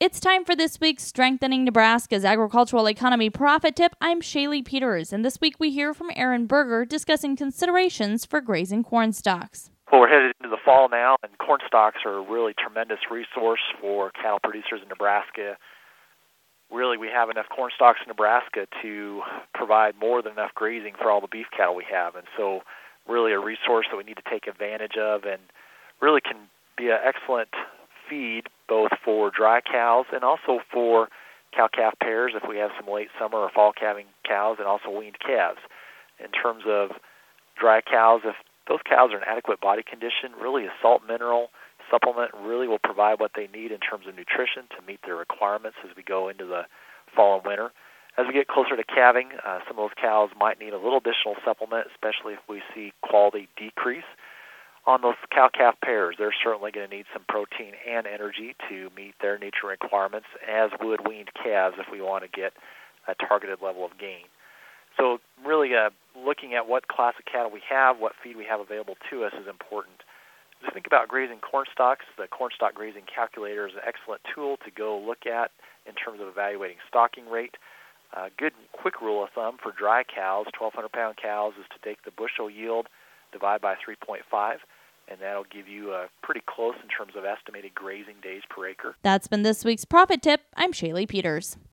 It's time for this week's Strengthening Nebraska's Agricultural Economy Profit Tip. I'm Shaylee Peters, and this week we hear from Aaron Berger discussing considerations for grazing corn stalks. Well, we're headed into the fall now, and corn stalks are a really tremendous resource for cattle producers in Nebraska. Really, we have enough corn stalks in Nebraska to provide more than enough grazing for all the beef cattle we have, and so really a resource that we need to take advantage of and really can be an excellent feed both for dry cows and also for cow calf pairs if we have some late summer or fall calving cows and also weaned calves. In terms of dry cows, if those cows are in adequate body condition, really a salt mineral supplement really will provide what they need in terms of nutrition to meet their requirements as we go into the fall and winter. As we get closer to calving, uh, some of those cows might need a little additional supplement, especially if we see quality decrease on those cow calf pairs, they're certainly going to need some protein and energy to meet their nutrient requirements, as would weaned calves if we want to get a targeted level of gain. So, really, uh, looking at what class of cattle we have, what feed we have available to us is important. Just think about grazing corn stalks. The corn stalk grazing calculator is an excellent tool to go look at in terms of evaluating stocking rate. A good quick rule of thumb for dry cows, 1,200 pound cows, is to take the bushel yield divide by 3.5 and that'll give you a pretty close in terms of estimated grazing days per acre. That's been this week's profit tip. I'm Shaylee Peters.